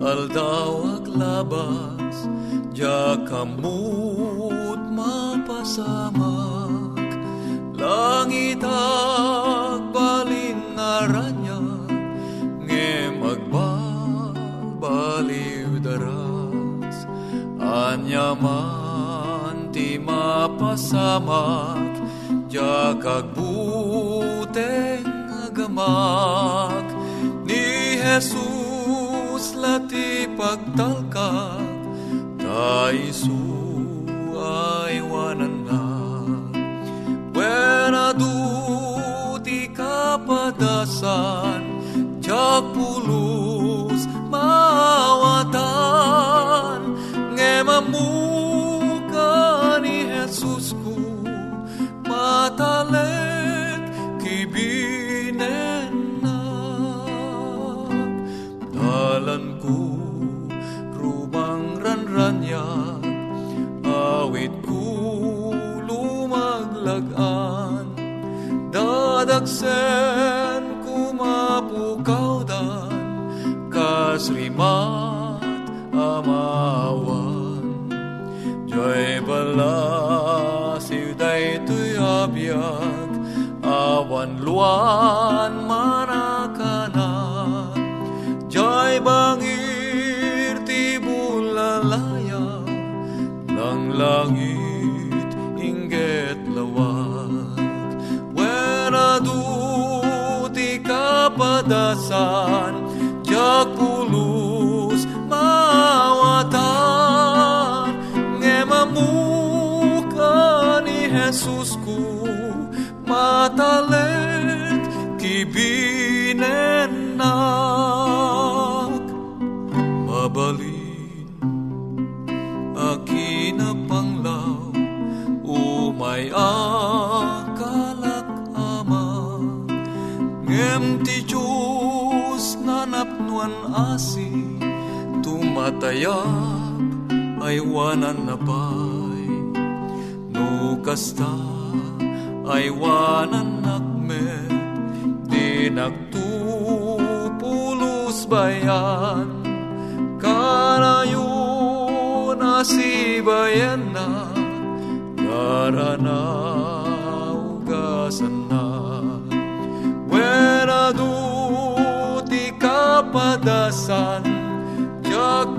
aldaw aglabas, Diya kamut mapasamak, Langit agbalin naranya, Nge magbabaliw daras, Anyaman ti mapasamak, Diya kagbuteng agamak, ni Jesus lati pagtalkak Taisu ay wanan na. Buena ti kapadasan Tiyak pulos mawatan. Ngemamuka Dadaksen ko mapukawdan Kasrimat amawan. Diyay balasiw day tuy abiyag Awan luan tumatayap ay wanan na pay no kasta ay wanan nakmet di nagtupulos bayan. Karayo na si bayan na garanaw kabasan na. Wera du ti kapadasan Jak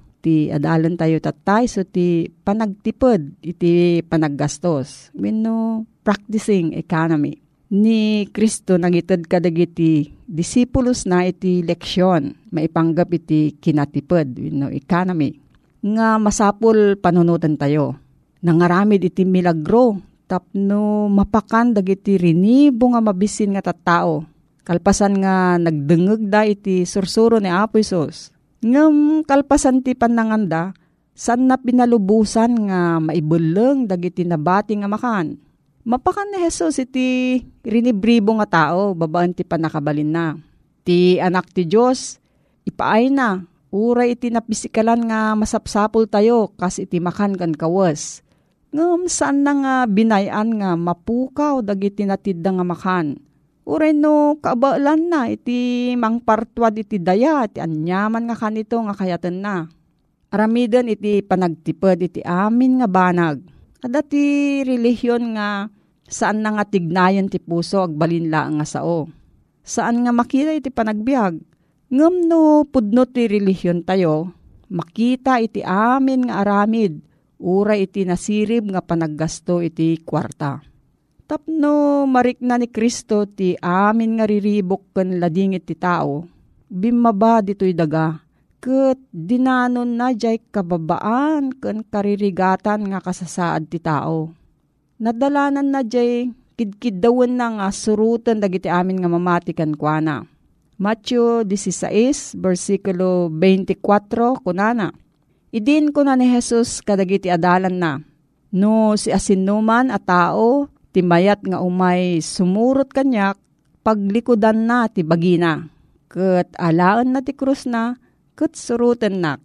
Ti adalan tayo tatay so ti panagtipod iti panaggastos. Wenno practicing economy. Ni Kristo nangitad kadagiti disipulos na iti leksyon maipanggap iti kinatipod no economy. Nga masapul panunutan tayo. Nangaramid iti milagro tapno mapakan dagiti rinibo nga mabisin nga tattao. Kalpasan nga nagdengeg da iti sursuro ni Apo Isos ngem kalpasan ti pananganda san na pinalubusan nga maibuleng dagiti nabati nga makan Mapakan ni Jesus iti rinibribo nga tao, babaan ti panakabalin na. Ti anak ti Diyos, ipaay na, uray iti napisikalan nga masapsapul tayo, kas iti makan kan kawas. Ngam saan na nga binayan nga mapukaw dagiti natid nga makan. Uray no kaabaalan na iti mangpartwad iti daya, iti anyaman nga kanito nga kayatan na. Aramidan iti panagtipad iti amin nga banag Adati relihiyon nga saan na nga tignayan ti puso agbalinla nga sao. Saan nga makita iti panagbiag. Ngam no pudno ti relihiyon tayo, makita iti amin nga aramid, ura iti nasirib nga panaggasto iti kwarta. Tapno marik na ni Kristo ti amin nga riribok ken lading iti tao, bimaba dito'y daga ket dinanon na jay kababaan ken karirigatan nga kasasaad ti tao. Nadalanan na jay kidkiddawen na nga surutan dagiti amin nga mamati kan kuana. Matthew 16, versikulo 24, kunana. Idin ko na ni Jesus kadagiti adalan na. No si asinuman a tao, timayat nga umay sumurot kanyak, paglikodan na ti bagina. Ket alaan na ti krus na, ket surutan nak.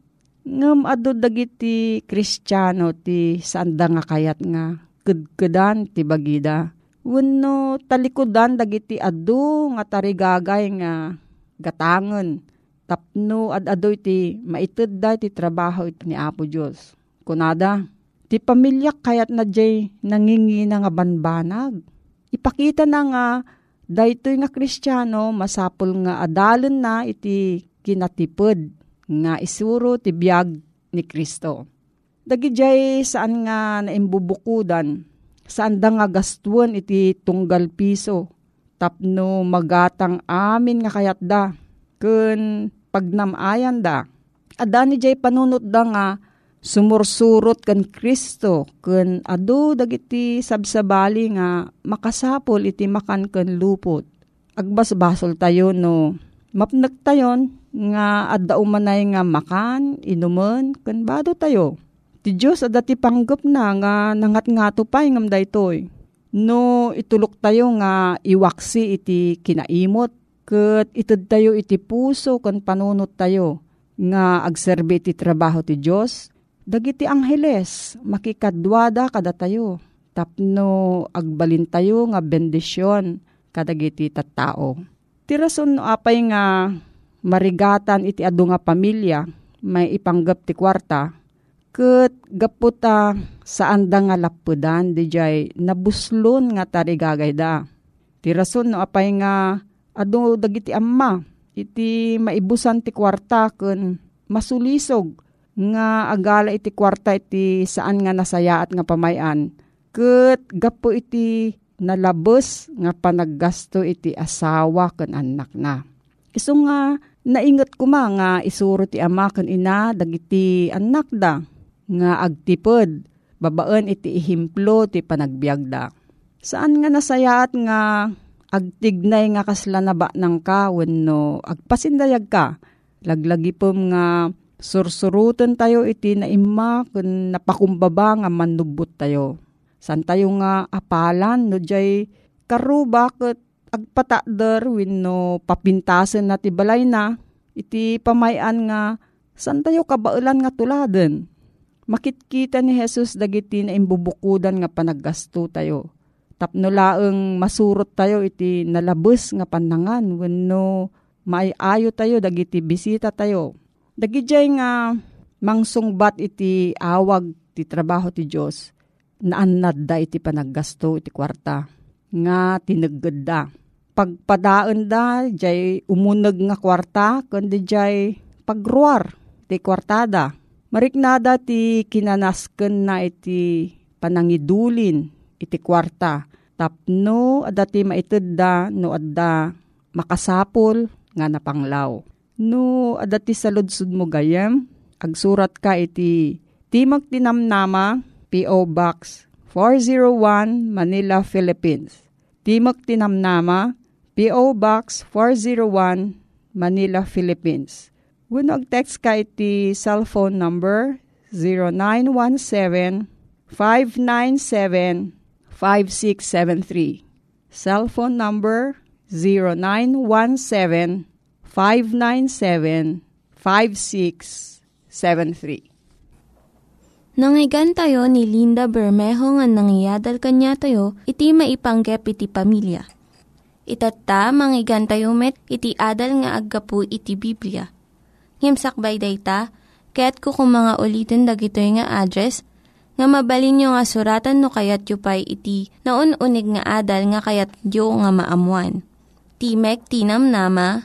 Ngem adu dagiti Kristiyano ti sanda nga kayat nga kedkedan ti bagida. Wenno talikudan dagiti adu nga tarigagay nga gatangen. Tapno ad-ado iti maited da ti trabaho iti ni Apo Diyos. Kunada, ti pamilya kayat na jay nangingi na nga banbanag. Ipakita na nga daytoy nga kristyano masapol nga adalon na iti kinatipod nga isuro ti biyag ni Kristo. Dagijay saan nga naimbubukudan, saan da nga gastuan iti tunggal piso, tapno magatang amin nga kayat da, kun pagnamayan da. Ada ni jay panunot da nga sumursurot kan Kristo kun adu dagiti sabsabali nga makasapol iti makan ken lupot. Agbasbasol tayo no mapnek tayon nga adda umanay nga makan, inuman, kan bado tayo. Ti Diyos adda ti panggap na nga nangat nga tupay ngam daytoy. No itulok tayo nga iwaksi iti kinaimot, ket ited tayo iti puso kan panunot tayo nga agserbi iti trabaho ti Diyos. Dagiti angheles, makikadwada kada tayo. Tapno agbalin tayo nga bendisyon kadagiti tattao. Ti rason no apay nga marigatan iti adu nga pamilya, may ipanggap ti kwarta, ket gaputa saan da nga lapudan, di jay nabuslon nga tarigagay da. Ti rason no apay nga adu dagiti amma, iti maibusan ti kwarta ken masulisog nga agala iti kwarta iti saan nga nasayaat nga pamayan. Ket gapo iti nalabos nga panaggasto iti asawa ken anak na. Iso nga naingat ko nga isuro ti ama ken ina dagiti anak da. nga agtipod, babaan iti ihimplo ti panagbiagda. Saan nga nasayaat nga agtignay nga kasla na ba ng ka no agpasindayag ka. Laglagi pom nga sursurutan tayo iti na ima kun napakumbaba nga manubot tayo. San tayo nga apalan no jay karu bakit agpatadar wenno papintasen na ti balay na iti pamayan nga san tayo kabaulan nga tuladen. Makitkita ni Jesus dagiti na imbubukudan nga panaggasto tayo. Tapno laeng masurot tayo iti nalabes nga panangan wenno maayo tayo dagiti bisita tayo. Dagijay nga mangsungbat iti awag ti trabaho ti Dios naannad da iti panaggasto iti kwarta nga tinagad da. Pagpadaan da, jay umunag nga kwarta, kundi jay pagruar ti kwartada. Mariknada ti kinanasken na iti panangidulin iti kwarta. Tapno adati maited da no adda makasapol nga napanglaw. No adati sa ludsud mo gayem, agsurat ka iti Timog Tinamnama, P.O. Box 401 Manila, Philippines. Timog Tinamnama, P.O. Box 401 Manila, Philippines. When text ka iti cellphone number 0917-597-5673. Cellphone number 0917-597-5673. Nangyigan tayo ni Linda Bermejo nga nangyadal kanya tayo, iti maipanggep iti pamilya. Itatta, manggigan tayo met, iti adal nga aggapu iti Biblia. Ngimsakbay day ta, kaya't kukumanga ulitin dagito nga address, nga mabalin nga suratan no kayat yu pa'y iti na unig nga adal nga kayat yu nga maamuan. Timek Tinam Nama,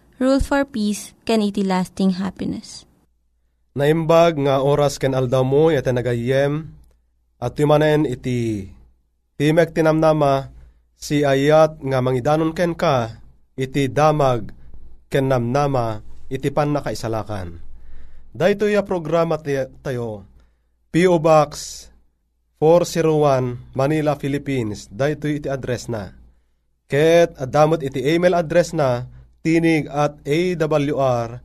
Rule for Peace, can iti lasting happiness. Naimbag nga oras ken aldaw mo iti nagayem at yumanen iti Timek Tinamnama si ayat nga mangidanon ken ka iti damag ken namnama iti pan nakaisalakan. Dahito ya programa tayo, P.O. Box 401 Manila, Philippines. Dahito iti address na. Ket adamot iti email address na tinig at awr.org.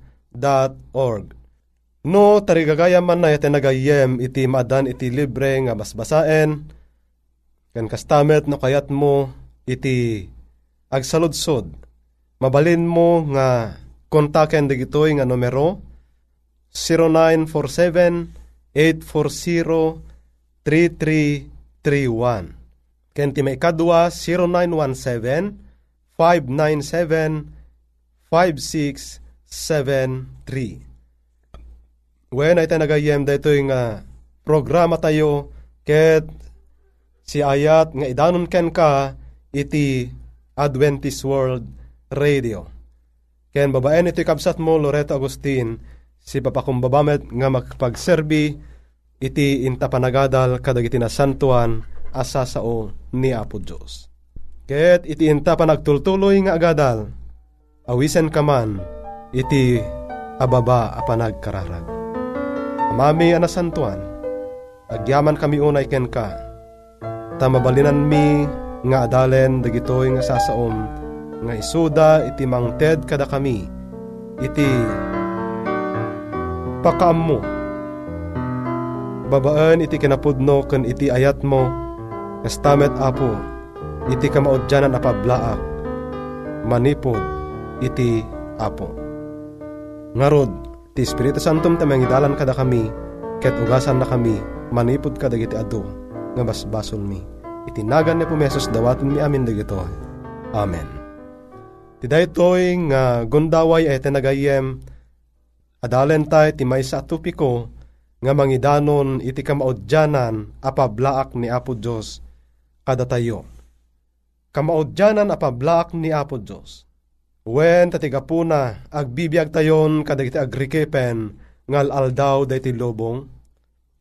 No, tarigagaya man na iti nagayem iti maadan iti libre nga basbasaen, kan kastamet no kayat mo iti agsaludsod. Mabalin mo nga kontaken digitoy nga numero 0947-840-3331. Ken ti may kadwa 0917-597-5673. When ay nagayem dito nga programa tayo ket si ayat nga idanon ken ka iti Adventist World Radio. Ken babaen iti kabsat mo Loreto Agustin si papakumbabamet nga magpagserbi iti intapanagadal kadag iti nasantuan asa sao ni Apo Diyos. Ket iti inta panagtultuloy nga agadal, awisen ka man iti ababa a panagkararag. Mami anasantuan, agyaman kami unay ken ka, tamabalinan mi nga adalen dagitoy nga sasaom nga isuda iti mangted kada kami iti pakaam mo babaan iti kinapudno ken iti ayat mo kastamet apo iti kamaudyanan a pablaak manipod iti apo ngarod ti Espiritu Santom tamangidalan kada kami ket ugasan na kami manipod kada iti adu nga basbasol mi itinagan ni pumesos dawaton mi amin dagito Amen Ti daytoy nga gundaway ay tinagayem adalen tayo ti may sa tupiko nga mangidanon iti kamaudyanan apablaak ni Apo Diyos kada tayo. Kamaudyanan apablaak ni Apo Diyos. Wen tatigapuna agbibiyag tayon kadagiti agrikepen ngal aldaw dayti lobong.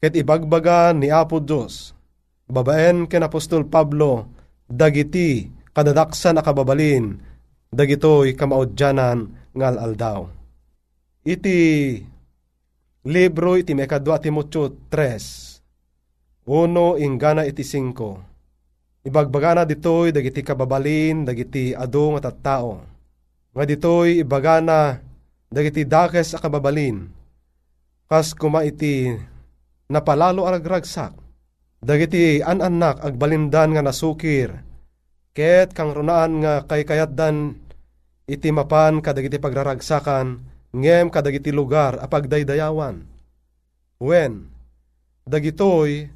Ket ibagbaga ni Apo Diyos. Babaen ken Apostol Pablo dagiti kadadaksan akababalin dagitoy kamaudyanan ngal aldaw. Iti libro iti mekadwa Timotyo 3 uno ingana iti 5 Ibagbagana ditoy dagiti kababalin dagiti adu nga tattao. Nga ditoy ibagana dagiti dakes a kababalin. Kas kuma iti napalalo aragragsak. Dagiti an-anak agbalindan nga nasukir. Ket kang runaan nga kay kayatdan iti mapan kadagiti pagraragsakan ngem kadagiti lugar a pagdaydayawan. Wen, dagitoy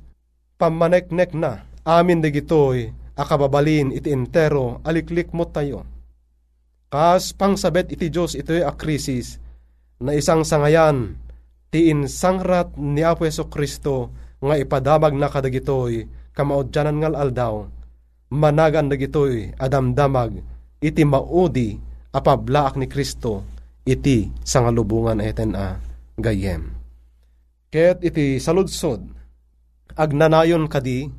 pamaneknek na amin dagitoy akababalin iti entero aliklik mo tayo. Kas pangsabet iti Diyos ito'y a krisis na isang sangayan ti insangrat ni Apo Yeso Kristo nga ipadamag na kadagitoy kamaudyanan ngal aldaw managan dagitoy adamdamag iti maudi apablaak ni Kristo iti sangalubungan eten a gayem. Ket iti saludsod agnanayon kadi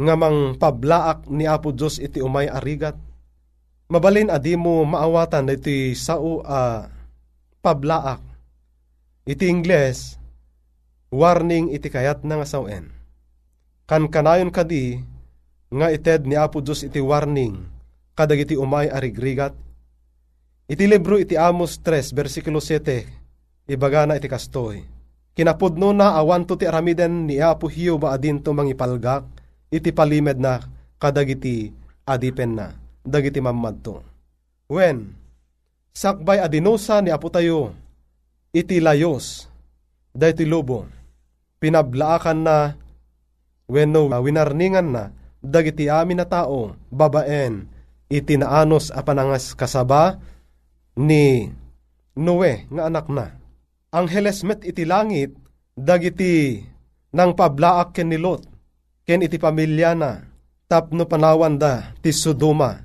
nga mang pablaak ni Apo Diyos iti umay arigat. Mabalin adi mo maawatan iti sao a pablaak. Iti Ingles, warning iti kayat na nga sawen. Kan kanayon kadi nga ited ni Apo Diyos iti warning kadag iti umay arigrigat. Iti libro iti Amos 3 versikulo 7 ibaga na iti kastoy. Kinapudno na awan to ti aramiden ni Apo Hiyo ba adin to mangipalgak iti palimed na kadagiti adipen na dagiti mamadto. When sakbay adinosa ni Apo tayo iti layos dahiti lobo pinablaakan na wenno winarningan na dagiti amin na tao babaen iti naanos a panangas kasaba ni Noe nga anak na. Angheles met iti langit dagiti nang pablaak ken ni Lot ken iti pamilya na tapno panawan da ti Sodoma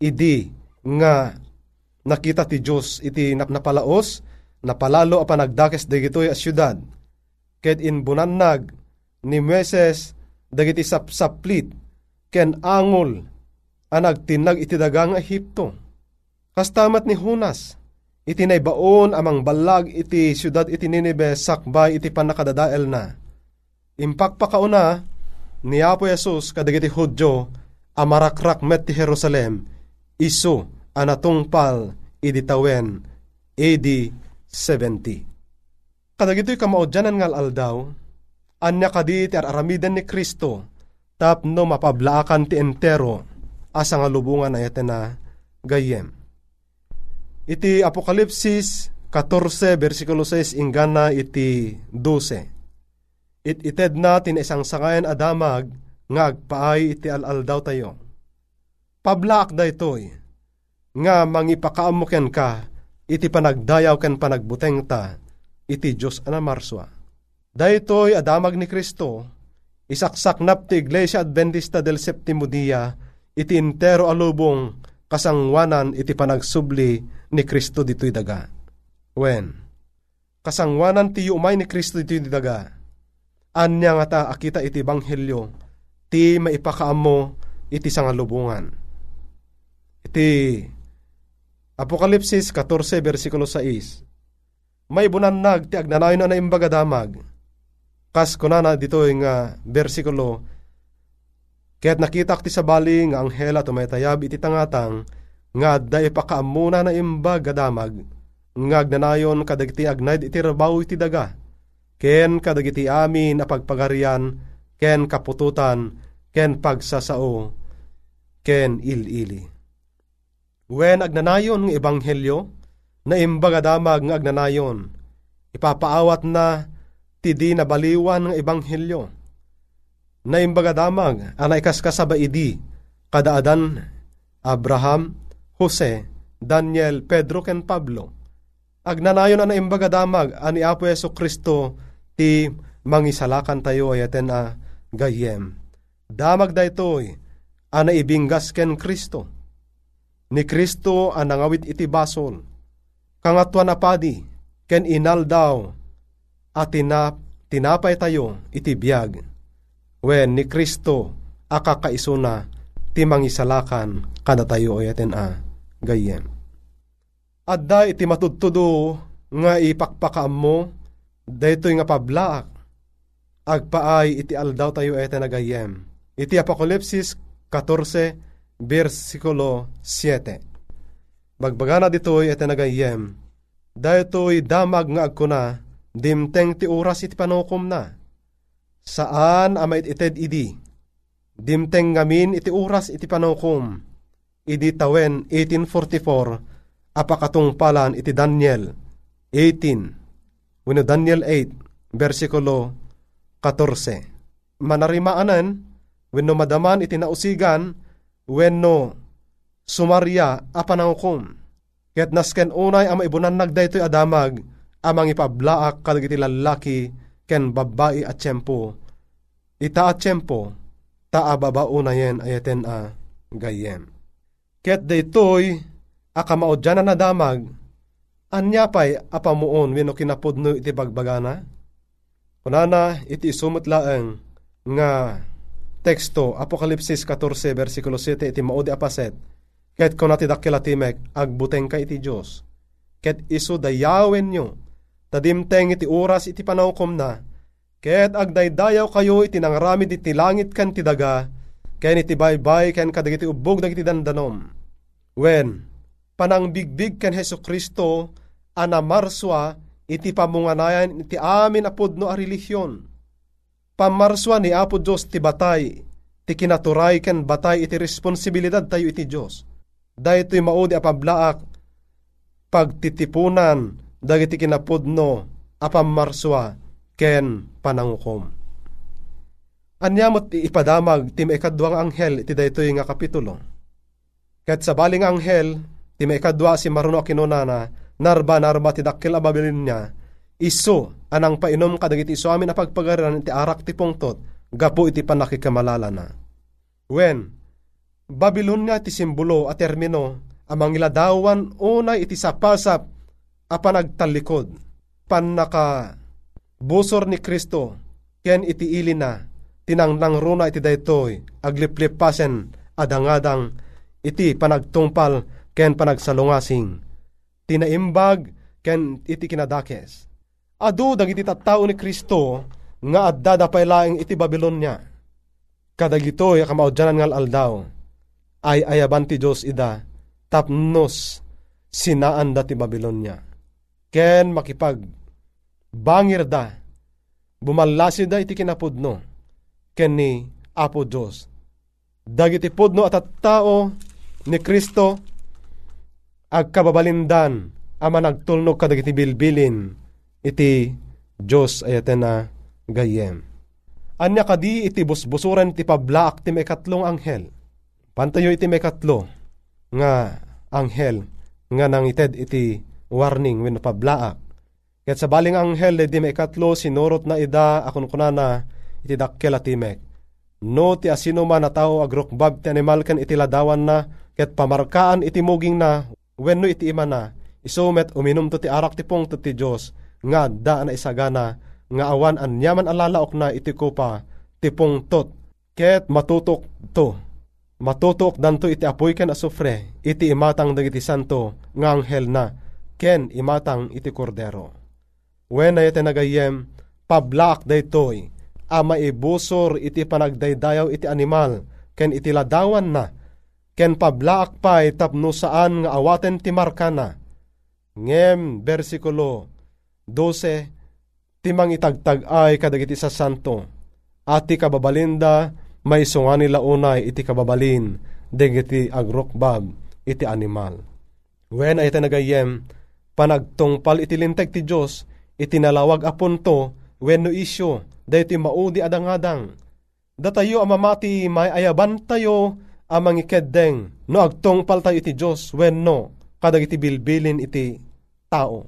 idi nga nakita ti Diyos iti napalaos napalalo a panagdakes dagitoy a syudad. Ket inbunannag ni Meses dagiti sapsaplit ken angol a nagtinag iti dagang Ehipto. Kastamat ni Hunas iti naibaon amang balag iti syudad iti Nineveh sakbay iti panakadadael na. Impakpakauna ni Apo Yesus kadagiti Hudyo amarakrak met ti Jerusalem iso anatungpal iditawen AD 70. Kadagito'y kamaudyanan ngal aldaw, anya kadi ti aramiden ni Kristo, tapno mapablaakan ti entero, asa nga lubungan na na gayem. Iti Apokalipsis 14 versikulo 6 ingana iti 12. It ited natin isang sangayan adamag nga agpaay iti alaldaw tayo. Pablaak da itoy, nga mangipakaamuken ka, iti panagdayaw ken panagbuteng ta, iti Diyos anamarswa. Daytoy adamag ni Kristo, isaksaknap ti Iglesia Adventista del Septimo Dia, iti entero alubong kasangwanan iti panagsubli ni Kristo dito'y daga. When? Kasangwanan ti umay ni Kristo dito'y daga. Anya nga ta akita iti banghelyo, ti maipakaamo iti sangalubungan. Iti Apokalipsis 14 versikulo 6 May bunannag ti agnanayon na imbaga damag. Kas kunana dito nga versikulo Kaya't nakita ti sa bali nga anghela tumaytayab iti tangatang nga da ipakaamuna na imba gadamag nga agnanayon kadagiti agnayd iti rabaw iti daga ken kadagiti amin a pagpagarian ken kapututan ken pagsasao ken ilili. Wen agnanayon nga ebanghelyo na imba gadamag nga agnanayon ipapaawat na ti di na baliwan nga ebanghelyo na imbaga damag anay kaskasaba idi kadaadan Abraham, Jose, Daniel, Pedro ken Pablo. Agnanayon ana imbaga damag ani Apo Yeso Kristo ti ti mangisalakan tayo ayaten a gayem. Damag da ito'y ana ibinggas ken Kristo. Ni Kristo ang nangawit iti basol. Kangatwa na padi ken inal daw at tinap, tinapay tayo iti biyag. When ni Kristo akakaisuna ti mangisalakan kada tayo ayaten a gayem. Adda iti matudtudo nga ipakpakaam mo, daytoy nga pablaak, agpaay iti aldaw tayo ete nagayem. Iti Apokalipsis 14, versikulo 7. Bagbagana ditoy ete nagayem, daytoy damag nga agkuna, dimteng ti oras iti panukom na. Saan amait ited idi? Dimteng ngamin iti oras iti panukom. Idi tawen 1844 apakatungpalan iti Daniel 18, wano Daniel 8, versikulo 14. Manarimaanan, wenno madaman iti nausigan, wenno sumarya apanangkom. Ket nasken unay ang maibunan nagdaytoy adamag, amang ipablaak kadag iti lalaki ken babae at tiyempo. Ita at tiyempo, taa babaunayen ayaten a gayem. Ket daytoy akamaodyan na nadamag, anya pa'y apamuon wino kinapudno iti bagbagana? Kunana iti isumot nga teksto Apokalipsis 14 versikulo 7 iti maudi apaset. Ket kunati dakila timek agbuteng ka iti Dios ket isu dayawen nyo. Tadimteng iti oras iti panawkom na. Ket agdaydayaw kayo iti nangramid iti langit kan ti daga ken iti baybay ken kadagiti ubog dagiti dandanom. When panangbigbig ken Heso Kristo ana marswa iti pamunganayan iti amin apod no a relihiyon. Pamarswa ni Apo Diyos ti batay, ti kinaturay ken batay iti responsibilidad tayo iti Diyos. Dahito maudi apablaak, pagtitipunan, dagiti kinapudno, apamarswa, ken panangukom. Anyamot ipadamag ti maikadwang anghel iti daytoy nga kapitulo. Kat sa baling anghel, ti maikadwa si maruno kinunana, narba narba ti dakkel ababilin niya, iso anang painom kadagiti iso amin na pagpagaran iti arak ti pungtot, gapo iti panakikamalala na. When, Babylonia ti simbolo at termino, amang iladawan unay iti sapasap a panagtalikod, panaka busor ni Kristo, ken iti ili na, tinangnang runa iti daytoy, agliplipasen adangadang iti panagtungpal ken panagsalungasing. Tinaimbag ken iti kinadakes. Adu dagiti tattao ni Kristo nga adda da laing iti Babylonia. Kadagito ya kamaudyanan ngal aldaw ay ayaban ti Diyos ida tapnos sinaan da ti Babylonia. Ken makipag bangir da bumalasi da iti kinapudno ken ni Apo Diyos. Dagiti pudno at tao ni Kristo agkababalindan ama nagtulnog kadagiti bilbilin iti Diyos ayaten na gayem. Anya kadi iti busbusuran iti pablaak ti may katlong anghel. Pantayo iti may katlo nga anghel nga nang ited iti warning when pablaak. Ket sa baling anghel di may katlo sinurot na ida akon kunana iti dakkel atimek. No ti asino man na tao agrokbab ti animal ken iti ladawan na ket pamarkaan iti muging na wenno iti ima na, isumet uminom to ti arak ti pong to ti Diyos, nga da na isagana, nga awan anyaman alalaok na iti kupa, ti pong tot, ket matutok to, matutok danto iti apoy ken asufre, iti imatang dagiti santo, nga anghel na, ken imatang iti kordero. When na iti nagayem, pablak daytoy, ama ibusor iti panagdaydayaw iti animal, ken iti ladawan na, ken pablaak pay tapno saan nga awaten ti markana. Ngem, versikulo 12, timang itagtag ay kadagiti sa santo, ati kababalinda may sunga nila unay iti kababalin, degiti agrokbab iti animal. When ay nagayem, panagtungpal iti linteg ti Diyos, iti nalawag apunto, when no isyo, dahiti maudi adang-adang. Datayo amamati may ayaban tayo, amang ikeddeng no agtong paltayo iti Diyos wenno kadag iti bilbilin iti tao.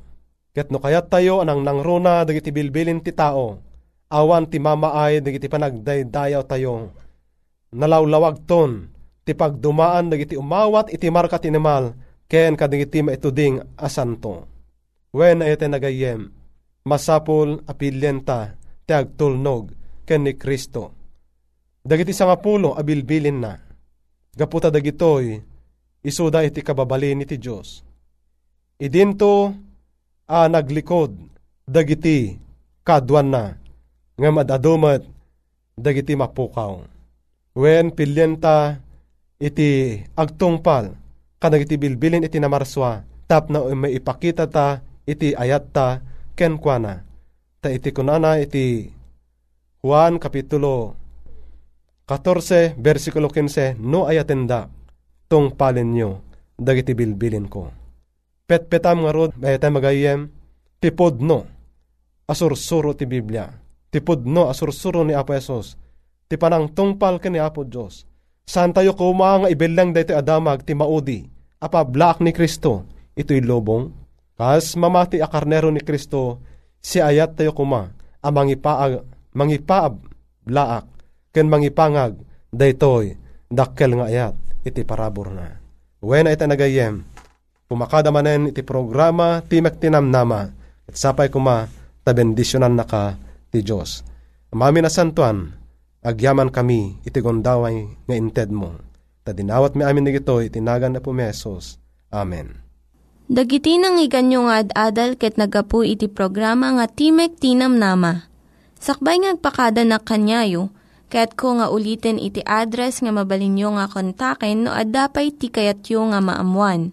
Ket no kayat tayo anang nangruna dagiti bilbilin ti tao, awan ti mamaay dagiti panagdaydayaw tayo. Nalawlawag ton, ti pagdumaan dagiti umawat iti marka tinimal, ken kadagiti maituding asanto. Wen ayete nagayem, masapul apilyenta ti agtulnog ken ni Kristo. Dagiti sangapulo abilbilin na. Gaputa dagitoy, isuda iti kababalin iti Diyos. Idinto a naglikod dagiti kadwan na nga madadumat dagiti mapukaw. Wen pilyenta iti agtungpal kadagiti bilbilin iti namarswa tap na may ipakita ta iti ayat ta ken kuana. Ta iti kunana iti Juan Kapitulo 14, versikulo 15, no ayatenda, tungpalin nyo, dagiti bilbilin ko. Petpetam nga rod, bayata magayem, tipod no, asursuro ti Biblia. Tipod no, asursuro ni Apo Esos. Ti panang tungpal ka ni Apo Diyos. Saan tayo kuma nga ibilang dito adamag ti maudi, apa blaak ni Kristo, ito'y lobong. Kas mamati a karnero ni Kristo, si ayat tayo kuma, amang ipaag, mangipaab, blaak, ken mangipangag, daytoy, dakkel nga ayat, iti parabor na. When ita nagayem, pumakada manen iti programa, timek tinamnama, at sapay kuma, tabendisyonan na ka, ti Diyos. Mami na santuan, agyaman kami, iti gondaway nga inted mo. Tadinawat mi amin nigito, itinagan na pumesos. Amen. Dagiti nang iganyo nga ad-adal ket nagapu iti programa nga Timek Tinam Nama. Sakbay ngagpakada na kanyayo, ket ko nga ulitin iti address nga mabalinyo nga kontaken no ad-dapay tikayatyo nga maamuan.